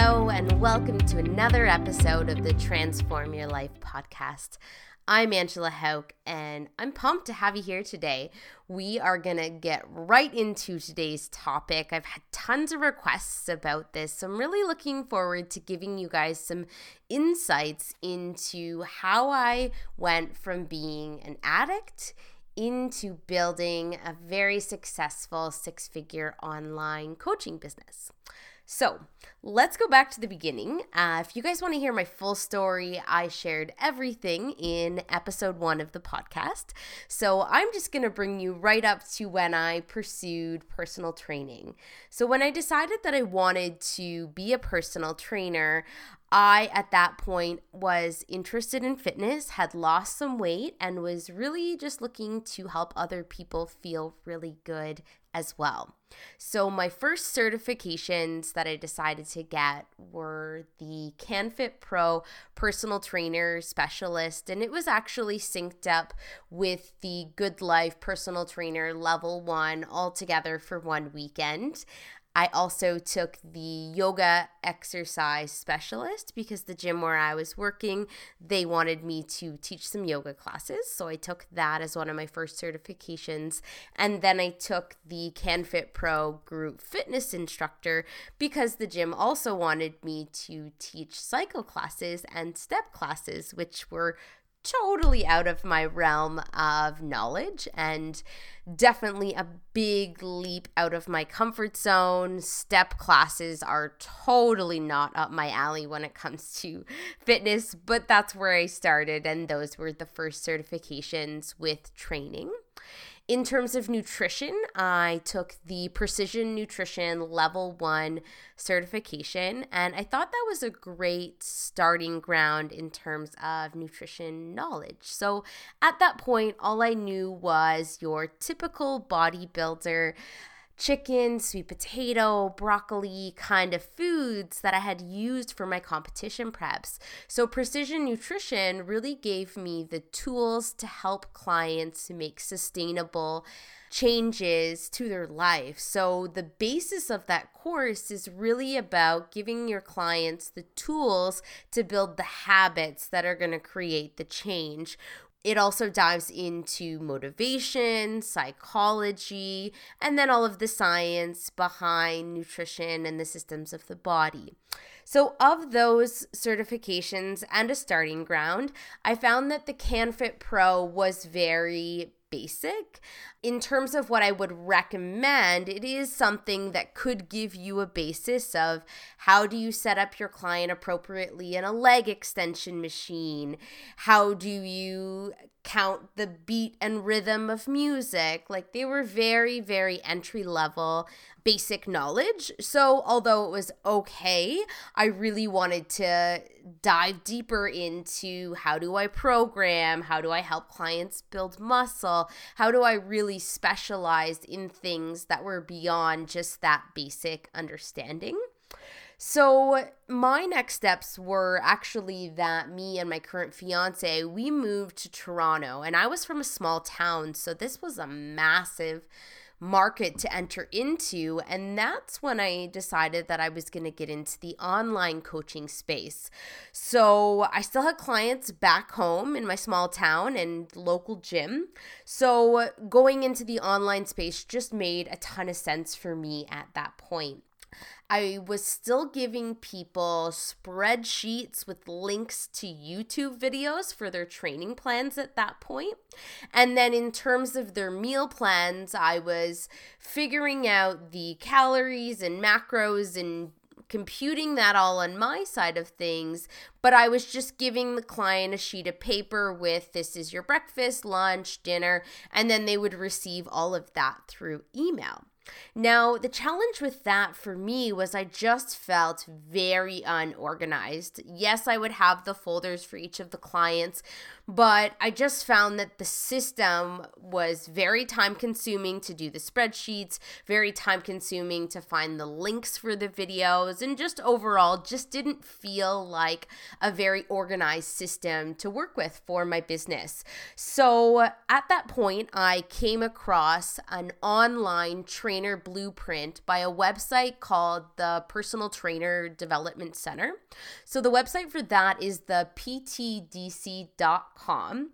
Hello, and welcome to another episode of the Transform Your Life podcast. I'm Angela Hauk, and I'm pumped to have you here today. We are going to get right into today's topic. I've had tons of requests about this, so I'm really looking forward to giving you guys some insights into how I went from being an addict into building a very successful six figure online coaching business. So let's go back to the beginning. Uh, if you guys want to hear my full story, I shared everything in episode one of the podcast. So I'm just going to bring you right up to when I pursued personal training. So when I decided that I wanted to be a personal trainer, I, at that point, was interested in fitness, had lost some weight, and was really just looking to help other people feel really good as well. So, my first certifications that I decided to get were the CanFit Pro personal trainer specialist, and it was actually synced up with the Good Life personal trainer level one all together for one weekend. I also took the yoga exercise specialist because the gym where I was working, they wanted me to teach some yoga classes. So I took that as one of my first certifications. And then I took the CanFit Pro group fitness instructor because the gym also wanted me to teach cycle classes and step classes, which were totally out of my realm of knowledge and definitely a big leap out of my comfort zone. Step classes are totally not up my alley when it comes to fitness, but that's where I started, and those were the first certifications with training. In terms of nutrition, I took the Precision Nutrition Level 1 certification, and I thought that was a great starting ground in terms of nutrition knowledge. So at that point, all I knew was your typical bodybuilder chicken, sweet potato, broccoli kind of foods that I had used for my competition preps. So, precision nutrition really gave me the tools to help clients make sustainable changes to their life. So, the basis of that course is really about giving your clients the tools to build the habits that are going to create the change it also dives into motivation, psychology, and then all of the science behind nutrition and the systems of the body. So, of those certifications and a starting ground, I found that the CanFit Pro was very basic. In terms of what I would recommend, it is something that could give you a basis of how do you set up your client appropriately in a leg extension machine? How do you count the beat and rhythm of music? Like they were very, very entry level basic knowledge. So, although it was okay, I really wanted to dive deeper into how do I program? How do I help clients build muscle? How do I really specialize in things that were beyond just that basic understanding? So, my next steps were actually that me and my current fiance, we moved to Toronto and I was from a small town, so this was a massive market to enter into. And that's when I decided that I was going to get into the online coaching space. So I still had clients back home in my small town and local gym. So going into the online space just made a ton of sense for me at that point. I was still giving people spreadsheets with links to YouTube videos for their training plans at that point. And then, in terms of their meal plans, I was figuring out the calories and macros and computing that all on my side of things, but I was just giving the client a sheet of paper with this is your breakfast, lunch, dinner, and then they would receive all of that through email. Now, the challenge with that for me was I just felt very unorganized. Yes, I would have the folders for each of the clients, But I just found that the system was very time consuming to do the spreadsheets, very time consuming to find the links for the videos, and just overall just didn't feel like a very organized system to work with for my business. So at that point, I came across an online trainer blueprint by a website called the Personal Trainer Development Center. So the website for that is the ptdc.com com.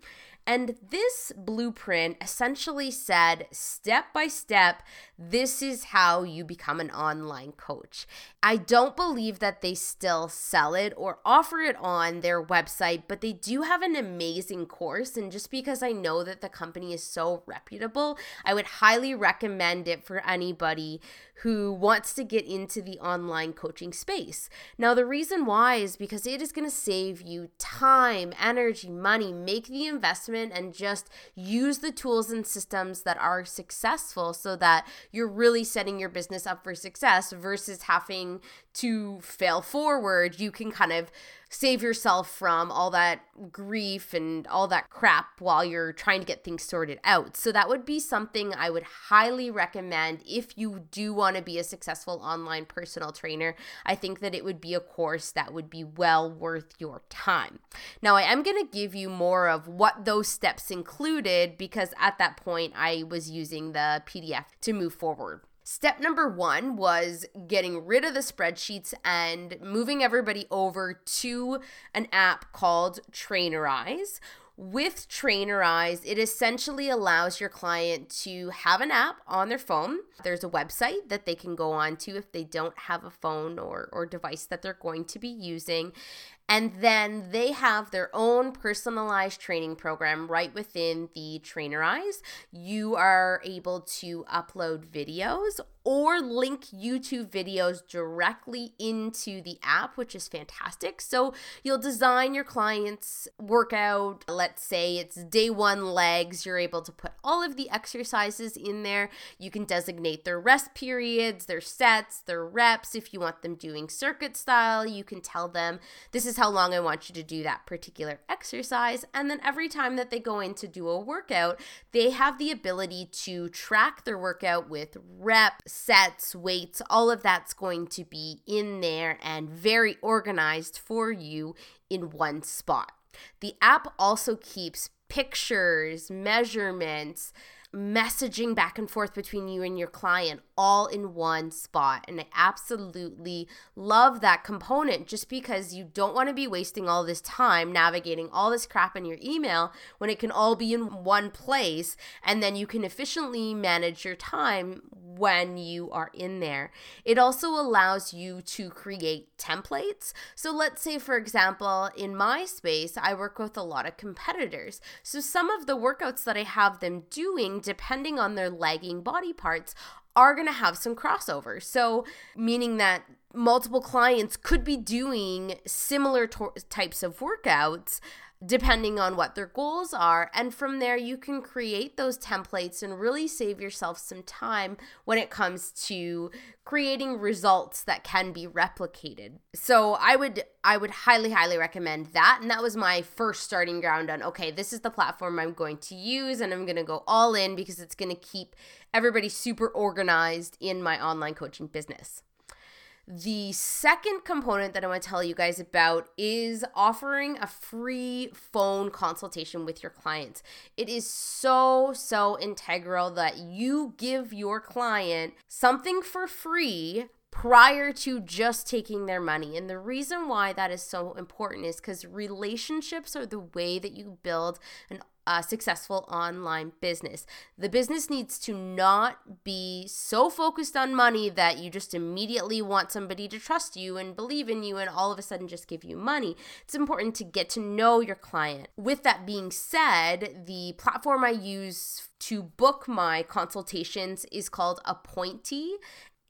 And this blueprint essentially said step by step, this is how you become an online coach. I don't believe that they still sell it or offer it on their website, but they do have an amazing course. And just because I know that the company is so reputable, I would highly recommend it for anybody who wants to get into the online coaching space. Now, the reason why is because it is going to save you time, energy, money, make the investment, and just use the tools and systems that are successful so that you're really setting your business up for success versus having to fail forward. You can kind of save yourself from all that grief and all that crap while you're trying to get things sorted out. So, that would be something I would highly recommend if you do want to be a successful online personal trainer. I think that it would be a course that would be well worth your time. Now, I am going to give you more of what those steps included because at that point I was using the PDF to move forward. Step number one was getting rid of the spreadsheets and moving everybody over to an app called Trainerize. With Trainerize, it essentially allows your client to have an app on their phone. There's a website that they can go on to if they don't have a phone or, or device that they're going to be using. And then they have their own personalized training program right within the Trainerize. You are able to upload videos or link YouTube videos directly into the app, which is fantastic. So you'll design your client's workout. Let's say it's day one legs. You're able to put all of the exercises in there. You can designate their rest periods, their sets, their reps. If you want them doing circuit style, you can tell them this is how long I want you to do that particular exercise. And then every time that they go in to do a workout, they have the ability to track their workout with reps sets, weights, all of that's going to be in there and very organized for you in one spot. The app also keeps pictures, measurements, messaging back and forth between you and your client all in one spot. And I absolutely love that component just because you don't want to be wasting all this time navigating all this crap in your email when it can all be in one place. And then you can efficiently manage your time when you are in there. It also allows you to create templates. So let's say, for example, in my space, I work with a lot of competitors. So some of the workouts that I have them doing, depending on their lagging body parts, are going to have some crossover. So, meaning that multiple clients could be doing similar to- types of workouts depending on what their goals are. And from there, you can create those templates and really save yourself some time when it comes to creating results that can be replicated. So I would I would highly highly recommend that and that was my first starting ground on okay, this is the platform I'm going to use and I'm going to go all in because it's going to keep everybody super organized in my online coaching business. The second component that I want to tell you guys about is offering a free phone consultation with your clients. It is so, so integral that you give your client something for free prior to just taking their money. And the reason why that is so important is because relationships are the way that you build an a successful online business. The business needs to not be so focused on money that you just immediately want somebody to trust you and believe in you and all of a sudden just give you money. It's important to get to know your client. With that being said, the platform I use to book my consultations is called Appointy.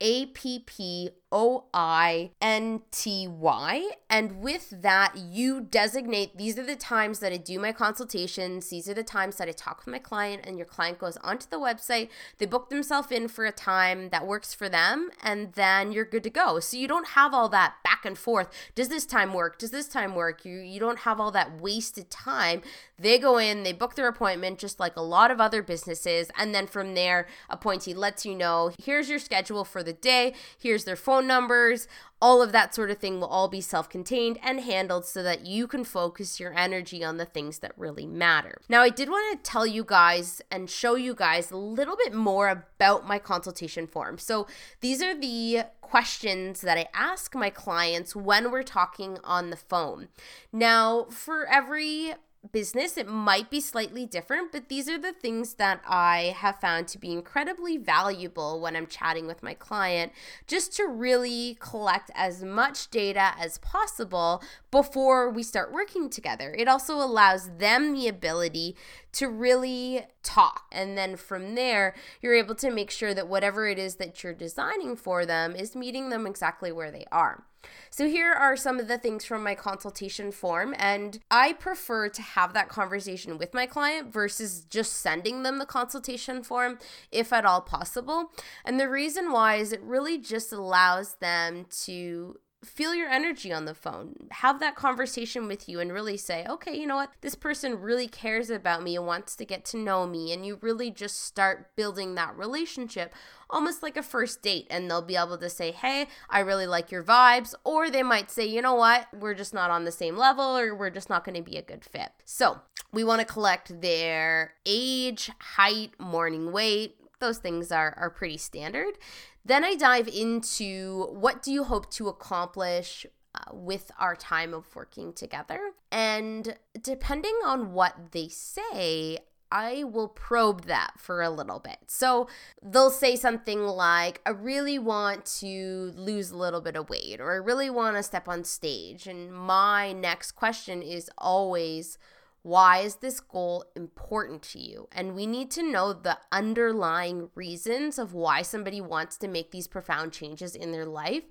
A P P O I N T Y. And with that, you designate these are the times that I do my consultations. These are the times that I talk with my client, and your client goes onto the website. They book themselves in for a time that works for them, and then you're good to go. So you don't have all that back and forth. Does this time work? Does this time work? You, you don't have all that wasted time. They go in, they book their appointment, just like a lot of other businesses. And then from there, Appointy lets you know here's your schedule for the day, here's their phone numbers, all of that sort of thing will all be self contained and handled so that you can focus your energy on the things that really matter. Now, I did want to tell you guys and show you guys a little bit more about my consultation form. So, these are the questions that I ask my clients when we're talking on the phone. Now, for every business, it might be slightly different, but these are the things that I have found to be incredibly valuable when I'm chatting with my client, just to really collect as much data as possible before we start working together. It also allows them the ability to really talk. And then from there, you're able to make sure that whatever it is that you're designing for them is meeting them exactly where they are. So, here are some of the things from my consultation form, and I prefer to have that conversation with my client versus just sending them the consultation form if at all possible. And the reason why is it really just allows them to feel your energy on the phone. Have that conversation with you and really say, okay, you know what? This person really cares about me and wants to get to know me. And you really just start building that relationship almost like a first date. And they'll be able to say, hey, I really like your vibes. Or they might say, you know what? We're just not on the same level or we're just not going to be a good fit. So we want to collect their age, height, morning weight. Those things are, are pretty standard. Then I dive into what do you hope to accomplish uh, with our time of working together. And depending on what they say, I will probe that for a little bit. So they'll say something like, I really want to lose a little bit of weight, or I really want to step on stage. And my next question is always, why is this goal important to you? And we need to know the underlying reasons of why somebody wants to make these profound changes in their life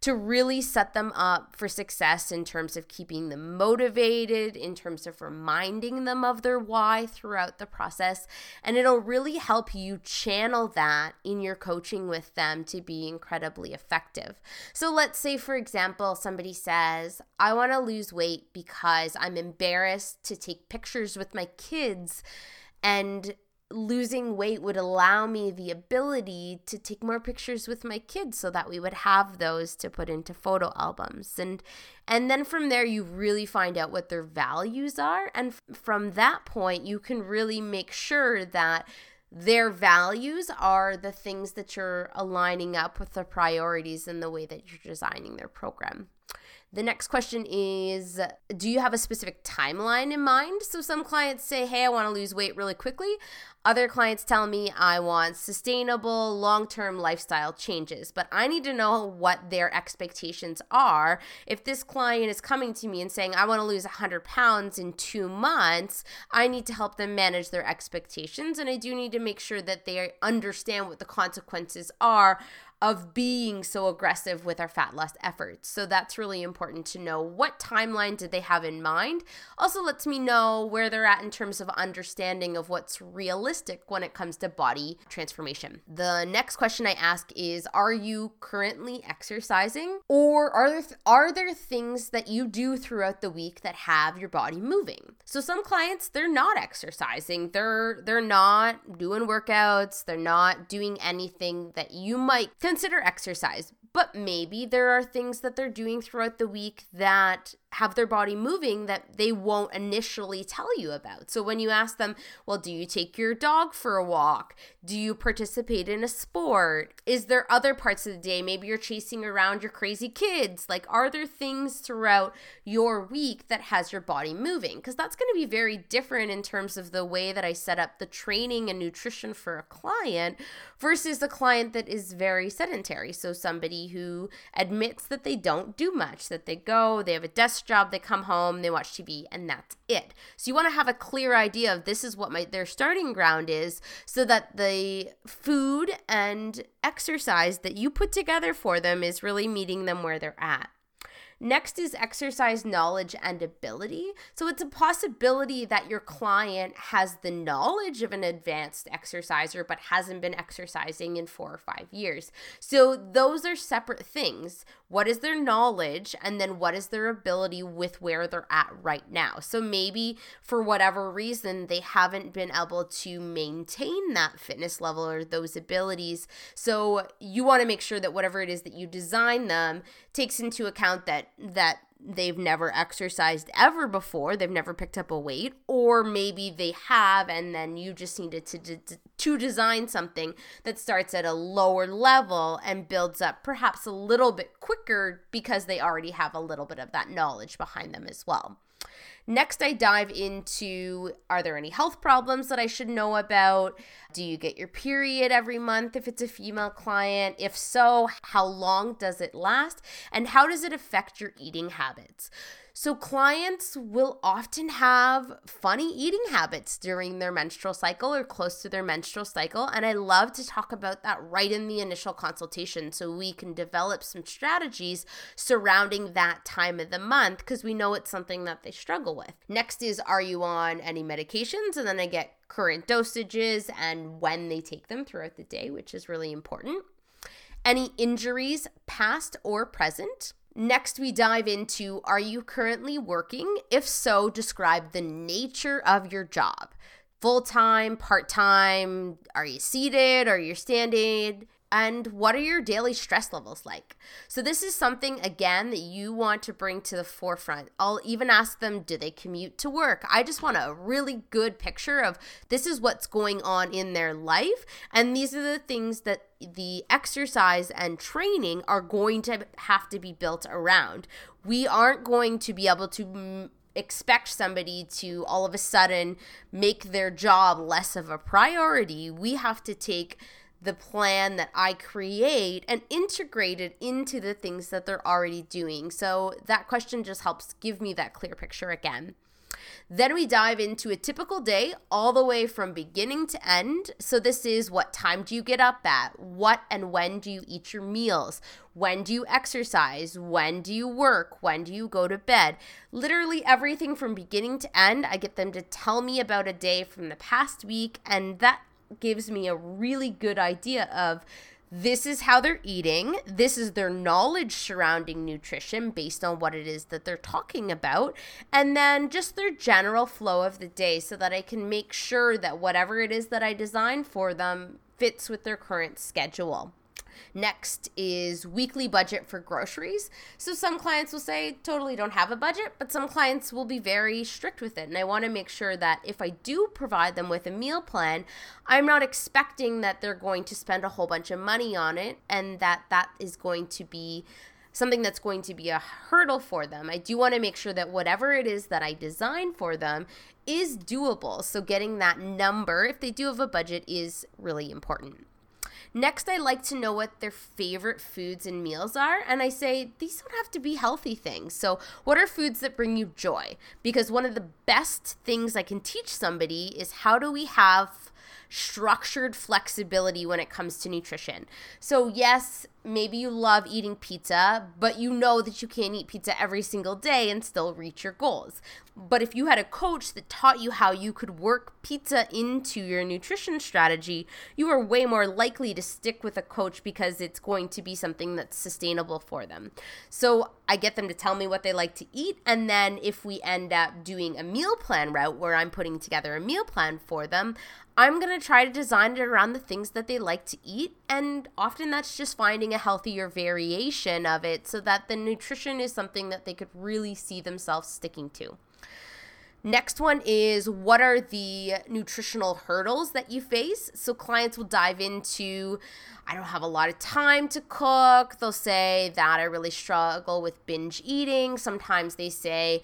to really set them up for success in terms of keeping them motivated, in terms of reminding them of their why throughout the process. And it'll really help you channel that in your coaching with them to be incredibly effective. So let's say, for example, somebody says, I want to lose weight because I'm embarrassed to take pictures with my kids. And losing weight would allow me the ability to take more pictures with my kids so that we would have those to put into photo albums and and then from there you really find out what their values are and from that point you can really make sure that their values are the things that you're aligning up with the priorities and the way that you're designing their program. The next question is Do you have a specific timeline in mind? So, some clients say, Hey, I want to lose weight really quickly. Other clients tell me I want sustainable, long term lifestyle changes, but I need to know what their expectations are. If this client is coming to me and saying, I want to lose 100 pounds in two months, I need to help them manage their expectations. And I do need to make sure that they understand what the consequences are of being so aggressive with our fat loss efforts. So that's really important to know what timeline did they have in mind. Also lets me know where they're at in terms of understanding of what's realistic when it comes to body transformation. The next question I ask is are you currently exercising or are there th- are there things that you do throughout the week that have your body moving? So some clients they're not exercising. They're they're not doing workouts, they're not doing anything that you might consider exercise, but maybe there are things that they're doing throughout the week that have their body moving that they won't initially tell you about. So when you ask them, well, do you take your dog for a walk? Do you participate in a sport? Is there other parts of the day? Maybe you're chasing around your crazy kids. Like, are there things throughout your week that has your body moving? Because that's going to be very different in terms of the way that I set up the training and nutrition for a client versus a client that is very sedentary. So somebody who admits that they don't do much, that they go, they have a desk job, they come home, they watch TV, and that's it. So you want to have a clear idea of this is what my their starting ground is so that the food and exercise that you put together for them is really meeting them where they're at. Next is exercise knowledge and ability. So it's a possibility that your client has the knowledge of an advanced exerciser but hasn't been exercising in four or five years. So those are separate things. What is their knowledge and then what is their ability with where they're at right now? So maybe for whatever reason they haven't been able to maintain that fitness level or those abilities. So you want to make sure that whatever it is that you design them takes into account that that they've never exercised ever before they've never picked up a weight or maybe they have and then you just needed to, to, design something that starts at a lower level and builds up perhaps a little bit quicker because they already have a little bit of that knowledge behind them as well Next, I dive into are there any health problems that I should know about? Do you get your period every month if it's a female client? If so, how long does it last? And how does it affect your eating habits? So, clients will often have funny eating habits during their menstrual cycle or close to their menstrual cycle. And I love to talk about that right in the initial consultation so we can develop some strategies surrounding that time of the month because we know it's something that they struggle with. Next is Are you on any medications? And then I get current dosages and when they take them throughout the day, which is really important. Any injuries, past or present? Next, we dive into Are you currently working? If so, describe the nature of your job full time, part time. Are you seated? Are you standing? And what are your daily stress levels like? So, this is something again that you want to bring to the forefront. I'll even ask them, do they commute to work? I just want a really good picture of this is what's going on in their life. And these are the things that the exercise and training are going to have to be built around. We aren't going to be able to expect somebody to all of a sudden make their job less of a priority. We have to take the plan that I create and integrate it into the things that they're already doing. So that question just helps give me that clear picture again. Then we dive into a typical day all the way from beginning to end. So, this is what time do you get up at? What and when do you eat your meals? When do you exercise? When do you work? When do you go to bed? Literally everything from beginning to end. I get them to tell me about a day from the past week, and that gives me a really good idea of this is how they're eating. This is their knowledge surrounding nutrition based on what it is that they're talking about. And then just their general flow of the day so that I can make sure that whatever it is that I design for them fits with their current schedule. Next is weekly budget for groceries. So some clients will say totally don't have a budget, but some clients will be very strict with it. And I want to make sure that if I do provide them with a meal plan, I'm not expecting that they're going to spend a whole bunch of money on it and that that is going to be something that's going to be a hurdle for them. I do want to make sure that whatever it is that I design for them is doable. So getting that number, if they do have a budget, is really important. Next, I like to know what their favorite foods and meals are. And I say, these don't have to be healthy things. So, what are foods that bring you joy? Because one of the best things I can teach somebody is how do we have structured flexibility when it comes to nutrition. So, yes, maybe you love eating pizza, but you know that you can't eat pizza every single day and still reach your goals. But if you had a coach that taught you how you could work pizza into your nutrition strategy, you are way more likely to stick with a coach because it's going to be something that's sustainable for them. So I get them to tell me what they like to eat. And then if we end up doing a meal plan route where I'm putting together a meal plan for them, I'm going to try to design it around the things that they like to eat. And often that's just finding a healthier variation of it so that the nutrition is something that they could really see themselves sticking to. Next one is what are the nutritional hurdles that you face? So clients will dive into I don't have a lot of time to cook. They'll say that I really struggle with binge eating. Sometimes they say,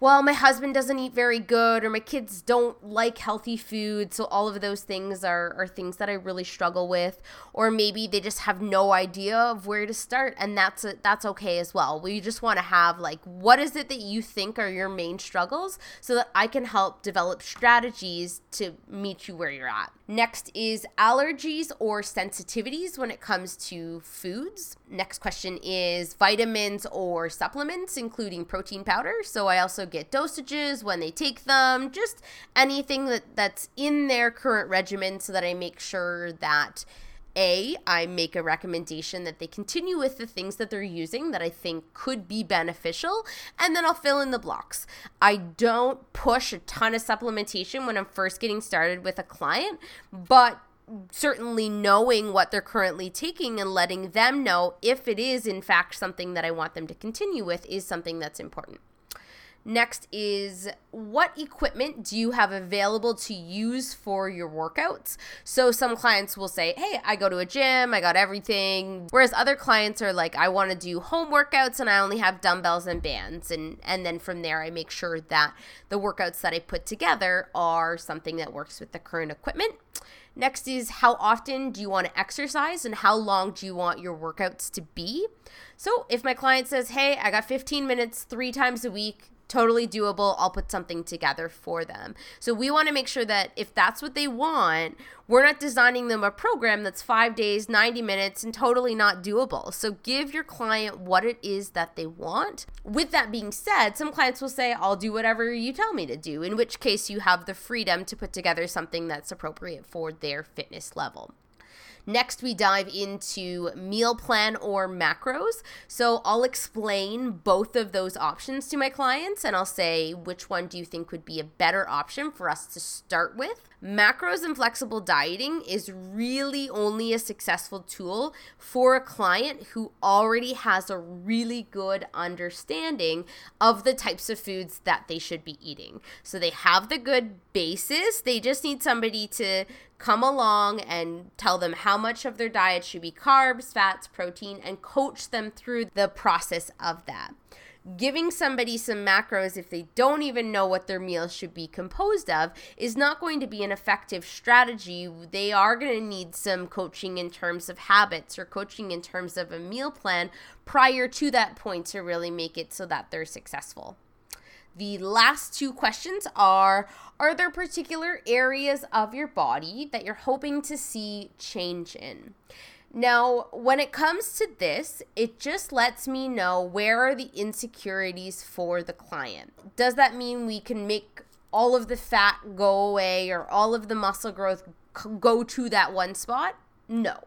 well, my husband doesn't eat very good, or my kids don't like healthy food. So, all of those things are, are things that I really struggle with. Or maybe they just have no idea of where to start, and that's a, that's okay as well. We just want to have like, what is it that you think are your main struggles so that I can help develop strategies to meet you where you're at. Next is allergies or sensitivities when it comes to foods. Next question is vitamins or supplements, including protein powder. So, I also get dosages when they take them, just anything that, that's in their current regimen so that I make sure that a, I make a recommendation that they continue with the things that they're using that I think could be beneficial, and then I'll fill in the blocks. I don't push a ton of supplementation when I'm first getting started with a client, but certainly knowing what they're currently taking and letting them know if it is in fact something that I want them to continue with is something that's important. Next is what equipment do you have available to use for your workouts? So some clients will say, "Hey, I go to a gym, I got everything." Whereas other clients are like, "I want to do home workouts and I only have dumbbells and bands." And and then from there I make sure that the workouts that I put together are something that works with the current equipment. Next is how often do you want to exercise and how long do you want your workouts to be? So if my client says, "Hey, I got 15 minutes 3 times a week," totally doable. I'll put something together for them. So we want to make sure that if that's what they want, we're not designing them a program that's five days, 90 minutes, and totally not doable. So give your client what it is that they want. With that being said, some clients will say, I'll do whatever you tell me to do, in which case you have the freedom to put together something that's appropriate for their fitness level. Next, we dive into meal plan or macros. So I'll explain both of those options to my clients and I'll say which one do you think would be a better option for us to start with. Macros and flexible dieting is really only a successful tool for a client who already has a really good understanding of the types of foods that they should be eating. So they have the good basis, they just need somebody to come along and tell them how much of their diet should be carbs, fats, protein, and coach them through the process of that giving somebody some macros if they don't even know what their meal should be composed of is not going to be an effective strategy. They are going to need some coaching in terms of habits or coaching in terms of a meal plan prior to that point to really make it so that they're successful. The last two questions are Are there particular areas of your body that you're hoping to see change in? Now, when it comes to this, it just lets me know where are the insecurities for the client. Does that mean we can make all of the fat go away or all of the muscle growth go to that one spot? No.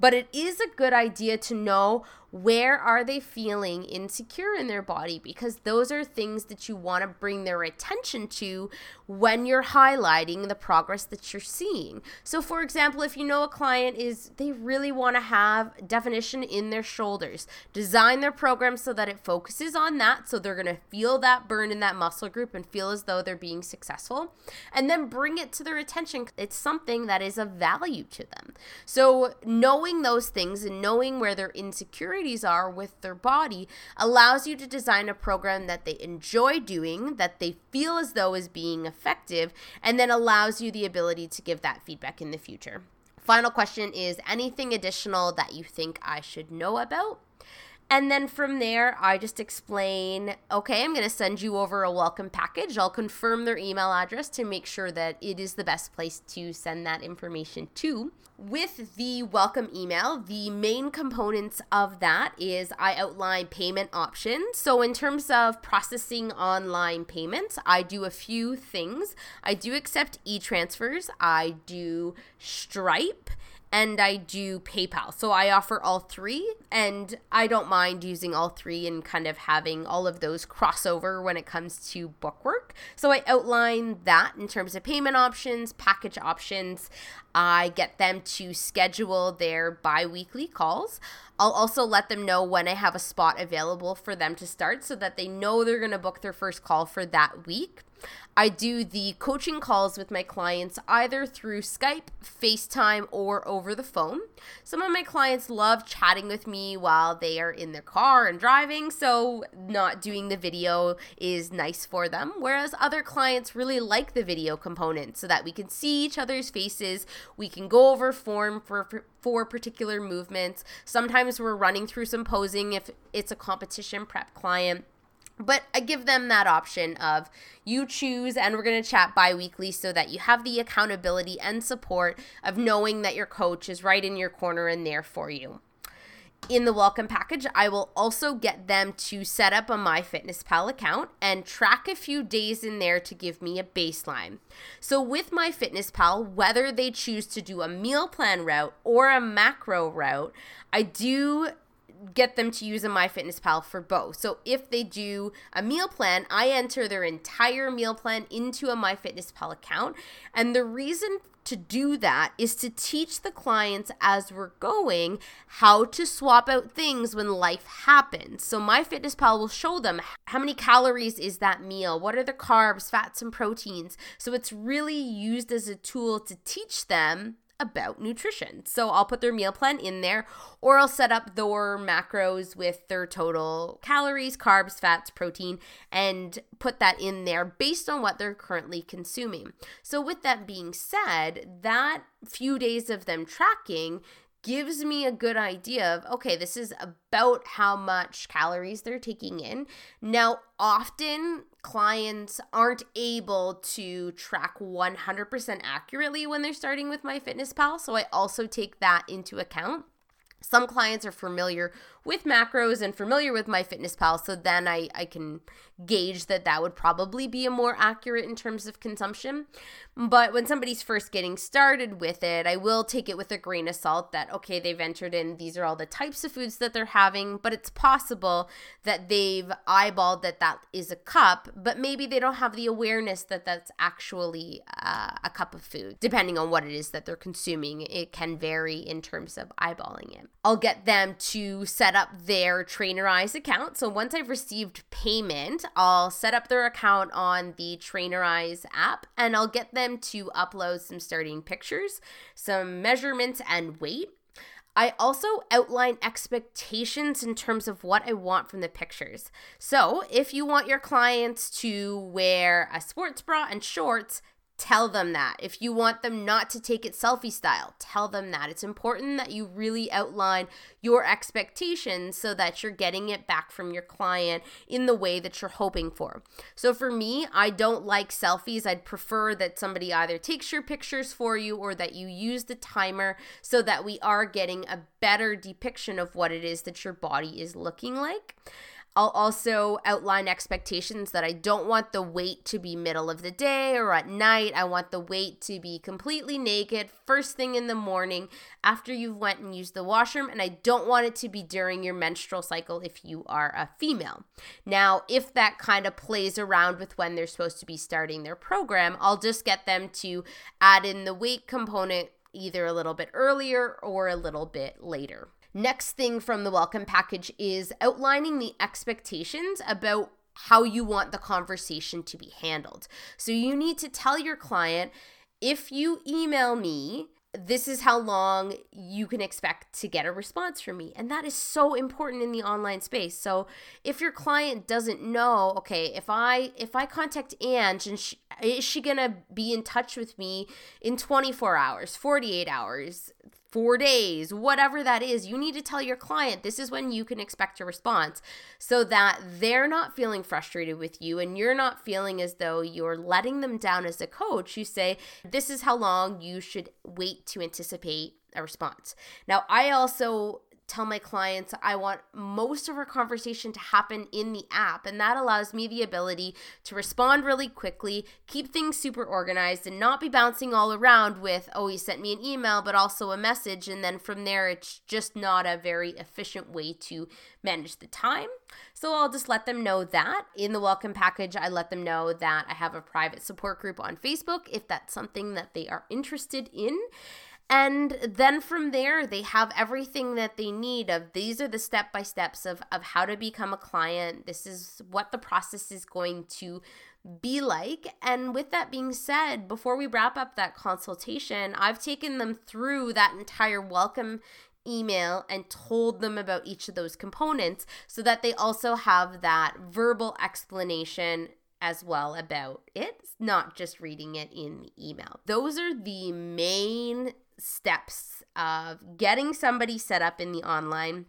But it is a good idea to know where are they feeling insecure in their body because those are things that you want to bring their attention to when you're highlighting the progress that you're seeing. So for example, if you know a client is they really want to have definition in their shoulders, design their program so that it focuses on that so they're going to feel that burn in that muscle group and feel as though they're being successful and then bring it to their attention. It's something that is of value to them. So knowing those things and knowing where their insecurities are with their body allows you to design a program that they enjoy doing, that they feel as though is being effective, and then allows you the ability to give that feedback in the future. Final question is anything additional that you think I should know about? And then from there, I just explain okay, I'm going to send you over a welcome package. I'll confirm their email address to make sure that it is the best place to send that information to. With the welcome email, the main components of that is I outline payment options. So, in terms of processing online payments, I do a few things. I do accept e transfers, I do Stripe and I do PayPal. So I offer all three, and I don't mind using all three and kind of having all of those crossover when it comes to bookwork. So I outline that in terms of payment options, package options. I get them to schedule their bi weekly calls. I'll also let them know when I have a spot available for them to start so that they know they're going to book their first call for that week. I do the coaching calls with my clients either through Skype, FaceTime, or over the phone. Some of my clients love chatting with me while they are in their car and driving, so not doing the video is nice for them. Whereas other clients really like the video component so that we can see each other's faces, we can go over form for, for particular movements. Sometimes we're running through some posing if it's a competition prep client. But I give them that option of you choose, and we're going to chat bi weekly so that you have the accountability and support of knowing that your coach is right in your corner and there for you. In the welcome package, I will also get them to set up a MyFitnessPal account and track a few days in there to give me a baseline. So, with MyFitnessPal, whether they choose to do a meal plan route or a macro route, I do get them to use a MyFitnessPal for both. So if they do a meal plan, I enter their entire meal plan into a MyFitnessPal account. And the reason to do that is to teach the clients as we're going how to swap out things when life happens. So MyFitnessPal will show them how many calories is that meal, what are the carbs, fats and proteins. So it's really used as a tool to teach them about nutrition. So I'll put their meal plan in there, or I'll set up their macros with their total calories, carbs, fats, protein, and put that in there based on what they're currently consuming. So, with that being said, that few days of them tracking gives me a good idea of okay, this is about how much calories they're taking in. Now, often clients aren't able to track 100% accurately when they're starting with MyFitnessPal, so I also take that into account. Some clients are familiar with macros and familiar with MyFitnessPal, so then I, I can gauge that that would probably be a more accurate in terms of consumption. But when somebody's first getting started with it, I will take it with a grain of salt that, okay, they've entered in, these are all the types of foods that they're having, but it's possible that they've eyeballed that that is a cup, but maybe they don't have the awareness that that's actually uh, a cup of food. Depending on what it is that they're consuming, it can vary in terms of eyeballing it. I'll get them to set up their Trainerize account. So once I've received payment, I'll set up their account on the Trainerize app and I'll get them to upload some starting pictures, some measurements, and weight. I also outline expectations in terms of what I want from the pictures. So, if you want your clients to wear a sports bra and shorts, tell them that. If you want them not to take it selfie style, tell them that. It's important that you really outline your expectations so that you're getting it back from your client in the way that you're hoping for. So for me, I don't like selfies. I'd prefer that somebody either takes your pictures for you or that you use the timer so that we are getting a better depiction of what it is that your body is looking like. I'll also outline expectations that I don't want the weight to be middle of the day or at night. I want the weight to be completely naked first thing in the morning after you've went and used the washroom and I don't want it to be during your menstrual cycle if you are a female. Now, if that kind of plays around with when they're supposed to be starting their program, I'll just get them to add in the weight component either a little bit earlier or a little bit later. Next thing from the welcome package is outlining the expectations about how you want the conversation to be handled. So you need to tell your client if you email me, this is how long you can expect to get a response from me. And that is so important in the online space. So if your client doesn't know, okay, if I if I contact Ange and she, is she going to be in touch with me in 24 hours, 48 hours, four days, whatever that is, you need to tell your client this is when you can expect a response so that they're not feeling frustrated with you and you're not feeling as though you're letting them down as a coach. You say, this is how long you should wait to anticipate a response. Now, I also tell my clients I want most of our conversation to happen in the app. And that allows me the ability to respond really quickly, keep things super organized, and not be bouncing all around with, oh, he sent me an email, but also a message. And then from there, it's just not a very efficient way to manage the time. So I'll just let them know that. In the welcome package, I let them know that I have a private support group on Facebook if that's something that they are interested in. And then from there, they have everything that they need of these are the step by steps of, of how to become a client. This is what the process is going to be like. And with that being said, before we wrap up that consultation, I've taken them through that entire welcome email and told them about each of those components so that they also have that verbal explanation as well about it, not just reading it in the email. Those are the main steps of getting somebody set up in the online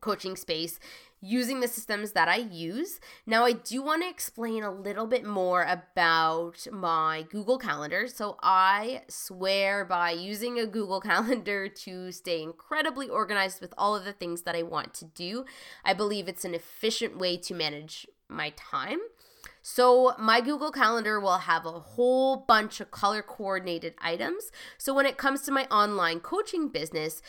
coaching space using the systems that I use. Now, I do want to explain a little bit more about my Google Calendar. So, I swear by using a Google Calendar to stay incredibly organized with all of the things that I want to do. I believe it's an efficient way to manage my time. So, my Google Calendar will have a whole bunch of color coordinated items. So, when it comes to my online coaching business,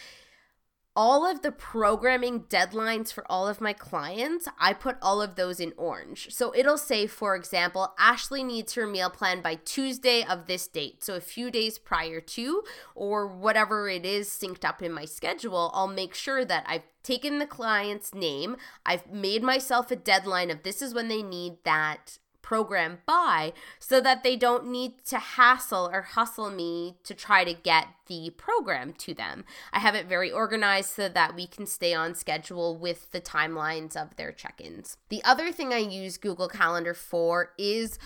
all of the programming deadlines for all of my clients, I put all of those in orange. So it'll say, for example, Ashley needs her meal plan by Tuesday of this date. So a few days prior to, or whatever it is synced up in my schedule, I'll make sure that I've taken the client's name, I've made myself a deadline of this is when they need that program by so that they don't need to hassle or hustle me to try to get the program to them. I have it very organized so that we can stay on schedule with the timelines of their check ins. The other thing I use Google Calendar for is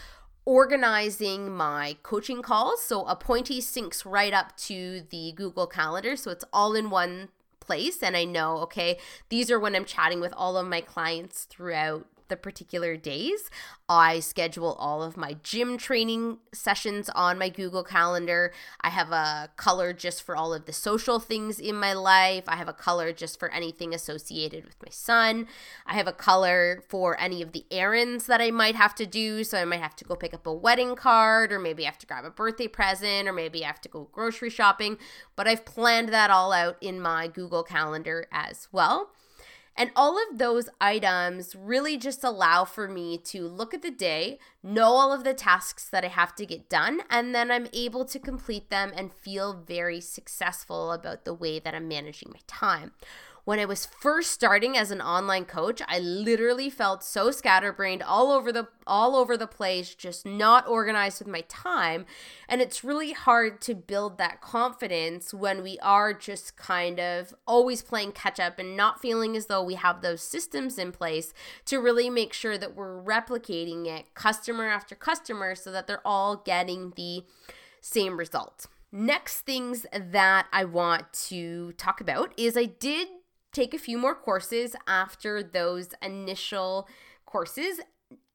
organizing my coaching calls. So Appointy syncs right up to the Google Calendar. So it's all in one place. And I know, okay, these are when I'm chatting with all of my clients throughout the particular days. I schedule all of my gym training sessions on my Google Calendar. I have a color just for all of the social things in my life. I have a color just for anything associated with my son. I have a color for any of the errands that I might have to do. So I might have to go pick up a wedding card, or maybe I have to grab a birthday present, or maybe I have to go grocery shopping. But I've planned that all out in my Google Calendar as well. And all of those items really just allow for me to look at the day, know all of the tasks that I have to get done, and then I'm able to complete them and feel very successful about the way that I'm managing my time when I was first starting as an online coach, I literally felt so scatterbrained all over the all over the place, just not organized with my time. And it's really hard to build that confidence when we are just kind of always playing catch up and not feeling as though we have those systems in place to really make sure that we're replicating it customer after customer so that they're all getting the same result. Next things that I want to talk about is I did take a few more courses after those initial courses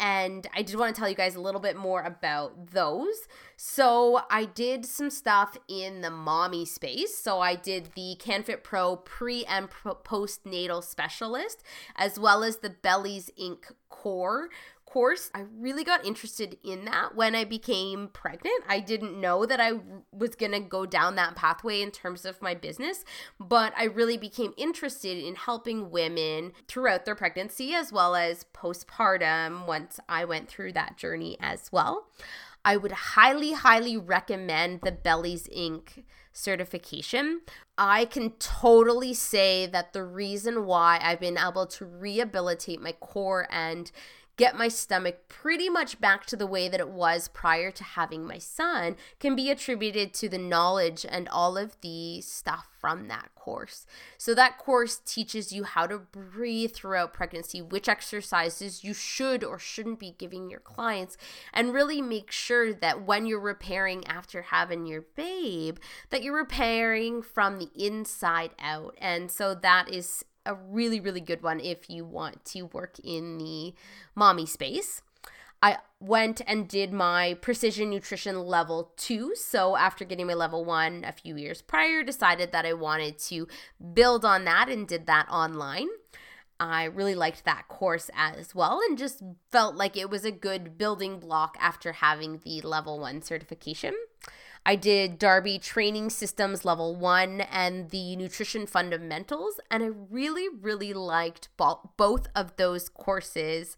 and I did want to tell you guys a little bit more about those. So, I did some stuff in the mommy space. So, I did the CanFit Pro pre and postnatal specialist, as well as the Bellies Inc. core course, I really got interested in that when I became pregnant. I didn't know that I was going to go down that pathway in terms of my business, but I really became interested in helping women throughout their pregnancy as well as postpartum once I went through that journey as well. I would highly, highly recommend the Bellies Inc. certification. I can totally say that the reason why I've been able to rehabilitate my core and get my stomach pretty much back to the way that it was prior to having my son can be attributed to the knowledge and all of the stuff from that course. So, that course teaches you how to breathe throughout pregnancy, which exercises you should or shouldn't be giving your clients, and really make sure that when you're repairing after having your babe, that you're repairing from the inside out. And so, that is a really, really good one if you want to work in the mommy space. I went and did my precision nutrition level two. So, after getting my level one a few years prior, decided that I wanted to build on that and did that online. I really liked that course as well and just felt like it was a good building block after having the level one certification. I did Darby Training Systems Level 1 and the Nutrition Fundamentals, and I really, really liked bo- both of those courses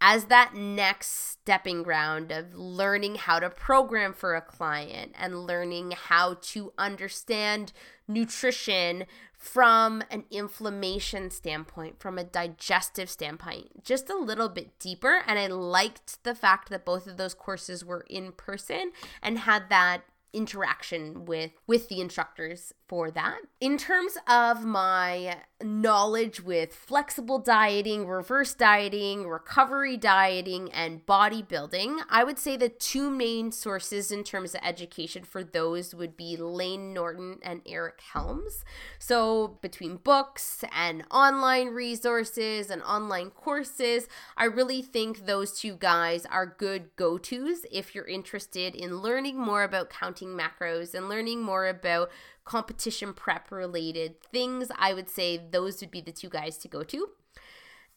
as that next stepping ground of learning how to program for a client and learning how to understand nutrition from an inflammation standpoint, from a digestive standpoint, just a little bit deeper. And I liked the fact that both of those courses were in person and had that interaction with with the instructors for that. In terms of my knowledge with flexible dieting, reverse dieting, recovery dieting, and bodybuilding, I would say the two main sources in terms of education for those would be Layne Norton and Eric Helms. So, between books and online resources and online courses, I really think those two guys are good go tos if you're interested in learning more about counting macros and learning more about competition prep related things, I would say those would be the two guys to go to.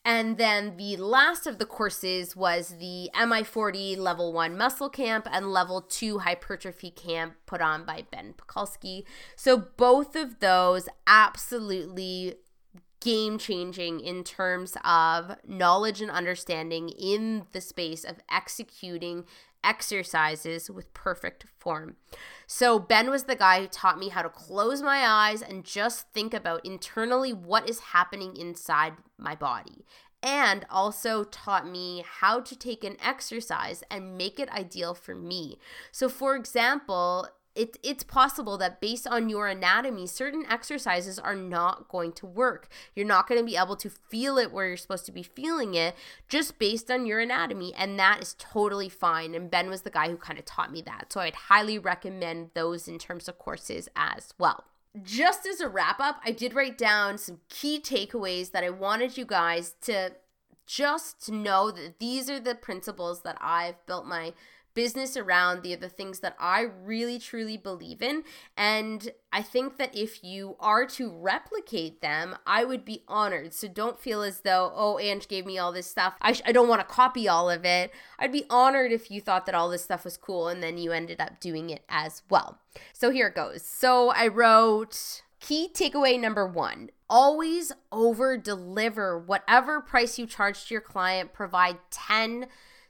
And then the last of the courses was the MI40 level one muscle camp and level two hypertrophy camp put on by Ben Pakulski. So both of those absolutely game changing in terms of knowledge and understanding in the space of executing exercises with perfect form. So, Ben was the guy who taught me how to close my eyes and just think about internally what is happening inside my body. And also taught me how to take an exercise and make it ideal for me. So, for example, it, it's possible that based on your anatomy, certain exercises are not going to work. You're not going to be able to feel it where you're supposed to be feeling it just based on your anatomy. And that is totally fine. And Ben was the guy who kind of taught me that. So I'd highly recommend those in terms of courses as well. Just as a wrap up, I did write down some key takeaways that I wanted you guys to just know that these are the principles that I've built my business around the the things that I really truly believe in. And I think that if you are to replicate them I would be honored. So don't feel as though oh Ange gave me all this stuff. I, sh- I don't want to copy all of it. I'd be honored if you thought that all this stuff was cool and then you ended up doing it as well. So here it goes. So I wrote Key takeaway number one always over deliver whatever price you charge to your client. Provide 10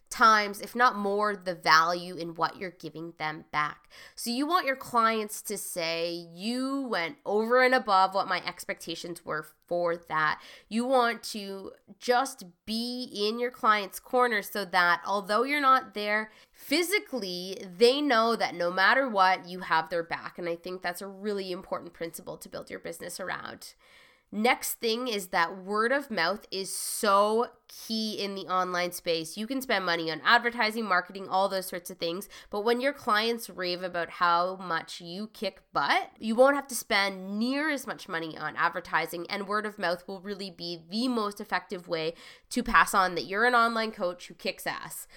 times, if not more, the value in what you're giving them back. So you want your clients to say, You went over and above what my expectations were for that. You want to just be in your client's corner so that although you're not there physically, they know that no matter what, you have their back. And I think that's a really important principle to build your business around. Next thing is that word of mouth is so key in the online space. You can spend money on advertising, marketing, all those sorts of things, but when your clients rave about how much you kick butt, you won't have to spend near as much money on advertising, and word of mouth will really be the most effective way to pass on that you're an online coach who kicks ass.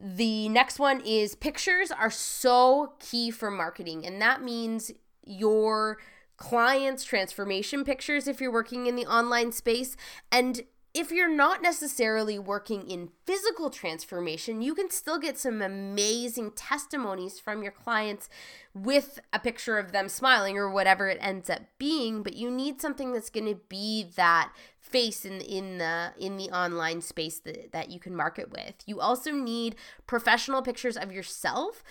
The next one is pictures are so key for marketing, and that means your clients, transformation pictures if you're working in the online space. And if you're not necessarily working in physical transformation, you can still get some amazing testimonies from your clients with a picture of them smiling or whatever it ends up being, but you need something that's going to be that face in in the in the online space that, that you can market with. You also need professional pictures of yourself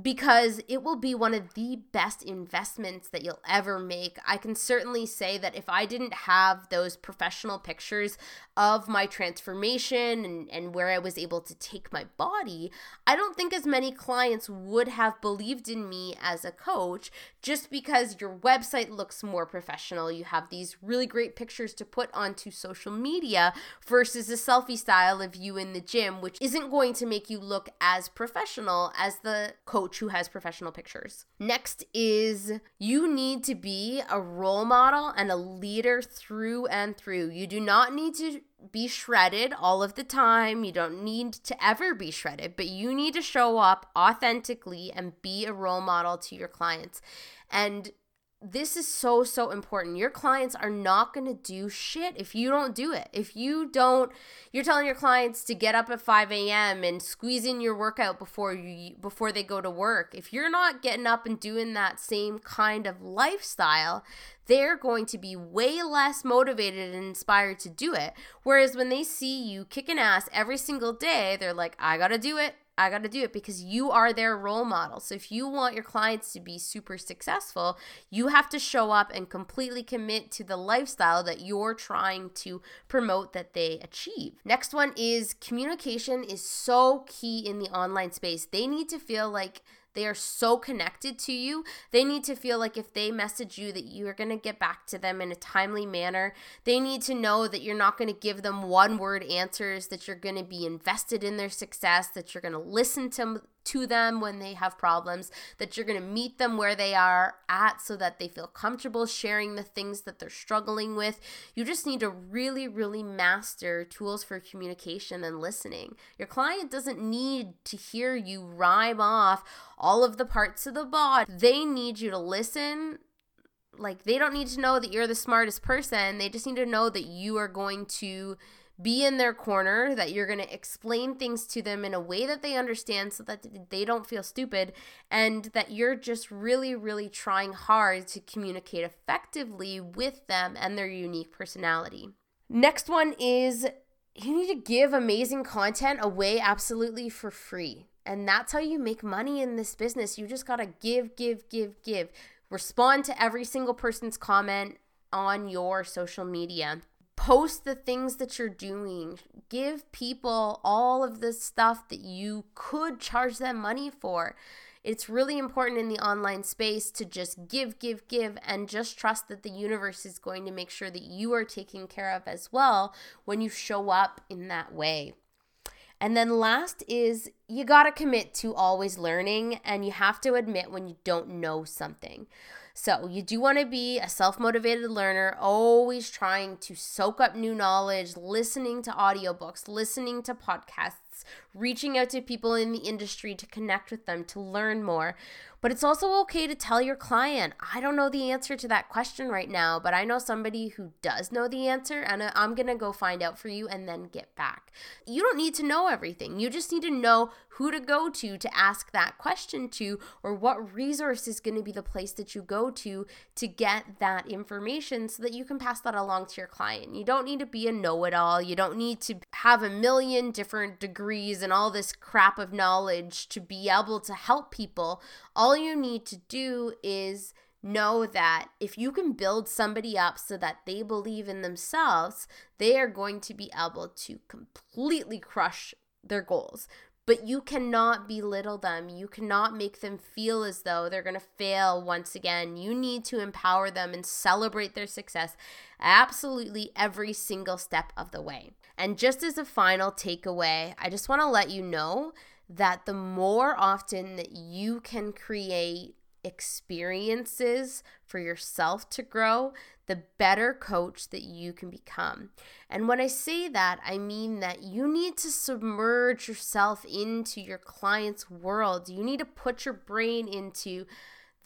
because it will be one of the best investments that you'll ever make. I can certainly say that if I didn't have those professional pictures of my transformation and, and where I was able to take my body, I don't think as many clients would have believed in me as a coach just because your website looks more professional. You have these really great pictures to put onto social media versus a selfie style of you in the gym, which isn't going to make you look as professional as the coach who has professional pictures. Next is you need to be a role model and a leader through and through. You do not need to be shredded all of the time. You don't need to ever be shredded, but you need to show up authentically and be a role model to your clients. And this is so so important. Your clients are not going to do shit if you don't do it. If you don't you're telling your clients to get up at 5 a.m and squeeze in your workout before you before they go to work. If you're not getting up and doing that same kind of lifestyle they're going to be way less motivated and inspired to do it. Whereas when they see you kicking ass every single day they're like i gotta do it I got to do it because you are their role model. So if you want your clients to be super successful, you have to show up and completely commit to the lifestyle that you're trying to promote that they achieve. Next one is communication is so key in the online space. They need to feel like they are so connected to you. They need to feel like if they message you that you're going to get back to them in a timely manner. They need to know that you're not going to give them one word answers, that you're going to be invested in their success, that you're going to listen to to them when they have problems, that you're going to meet them where they are at so that they feel comfortable sharing the things that they're struggling with. You just need to really, really master tools for communication and listening. Your client doesn't need to hear you rhyme off all of the parts of the bod, they need you to listen like they don't need to know that you're the smartest person. They just need to know that you are going to be in their corner, that you're going to explain things to them in a way that they understand so that they don't feel stupid, and that you're just really, really trying hard to communicate effectively with them and their unique personality. Next one is you need to give amazing content away absolutely for free. And that's how you make money in this business. You just got to give, give, give, give. Respond to every single person's comment on your social media post the things that you're doing. Give people all of the stuff that you could charge them money for. It's really important in the online space to just give give give and just trust that the universe is going to make sure that you are taken care of as well when you show up in that way and then last is you got to commit to always learning and you have to admit when you don't know something. So, you do want to be a self motivated learner, always trying to soak up new knowledge, listening to audiobooks, listening to podcasts, reaching out to people in the industry to connect with them, to learn more. But it's also okay to tell your client, I don't know the answer to that question right now, but I know somebody who does know the answer, and I'm going to go find out for you and then get back. You don't need to know everything. You just need to know who to go to to ask that question to, or what resource is going to be the place that you go to to get that information so that you can pass that along to your client. You don't need to be a know it all. You don't need to have a million different degrees and all this crap of knowledge to be able to help people. All you need to do is know that if you can build somebody up so that they believe in themselves, they are going to be able to completely crush their goals. But you cannot belittle them. You cannot make them feel as though they're going to fail once again. You need to empower them and celebrate their success absolutely every single step of the way. And just as a final takeaway, I just want to let you know that the more often that you can create experiences for yourself to grow, the better coach that you can become. And when I say that, I mean that you need to submerge yourself into your client's world. You need to put your brain into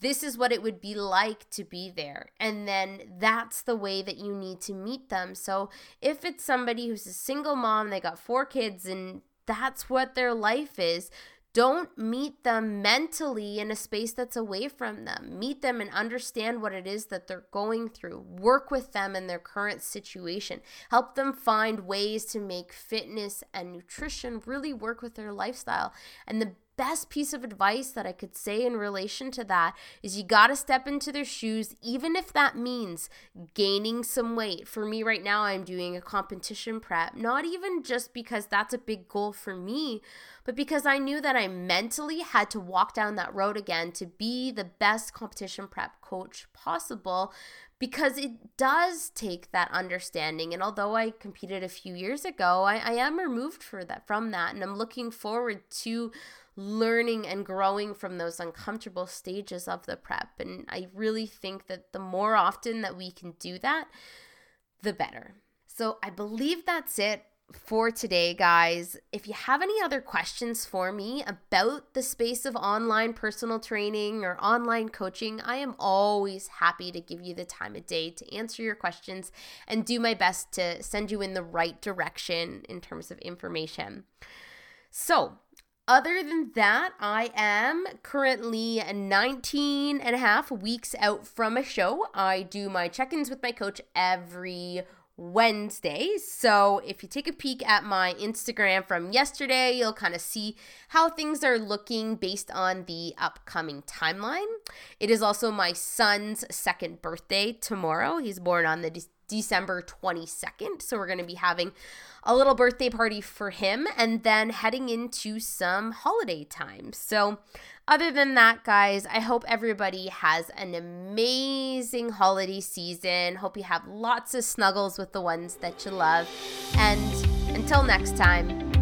this is what it would be like to be there. And then that's the way that you need to meet them. So if it's somebody who's a single mom, they got four kids and that's what their life is. Don't meet them mentally in a space that's away from them. Meet them and understand what it is that they're going through. Work with them in their current situation. Help them find ways to make fitness and nutrition really work with their lifestyle. And the best piece of advice that I could say in relation to that is you got to step into their shoes, even if that means gaining some weight. For me, right now, I'm doing a competition prep, not even just because that's a big goal for me, but because I knew that I mentally had to walk down that road again to be the best competition prep coach possible because it does take that understanding and although i competed a few years ago i, I am removed for that from that and i'm looking forward to learning and growing from those uncomfortable stages of the prep. And I really think that the more often that we can do that, the better. So I believe that's it for today, guys. If you have any other questions for me about the space of online personal training or online coaching, I am always happy to give you the time of day to answer your questions and do my best to send you in the right direction in terms of information. So, other than that, I am currently 19 and a half weeks out from a show. I do my check ins with my coach every Wednesday. So if you take a peek at my Instagram from yesterday, you'll kind of see how things are looking based on the upcoming timeline. It is also my son's second birthday tomorrow. He's born on the De- December 22nd. So we're going to be having a little birthday party for him and then heading into some holiday time. So other than that, guys, I hope everybody has an amazing holiday season. Hope you have lots of snuggles with the ones that you love. And until next time,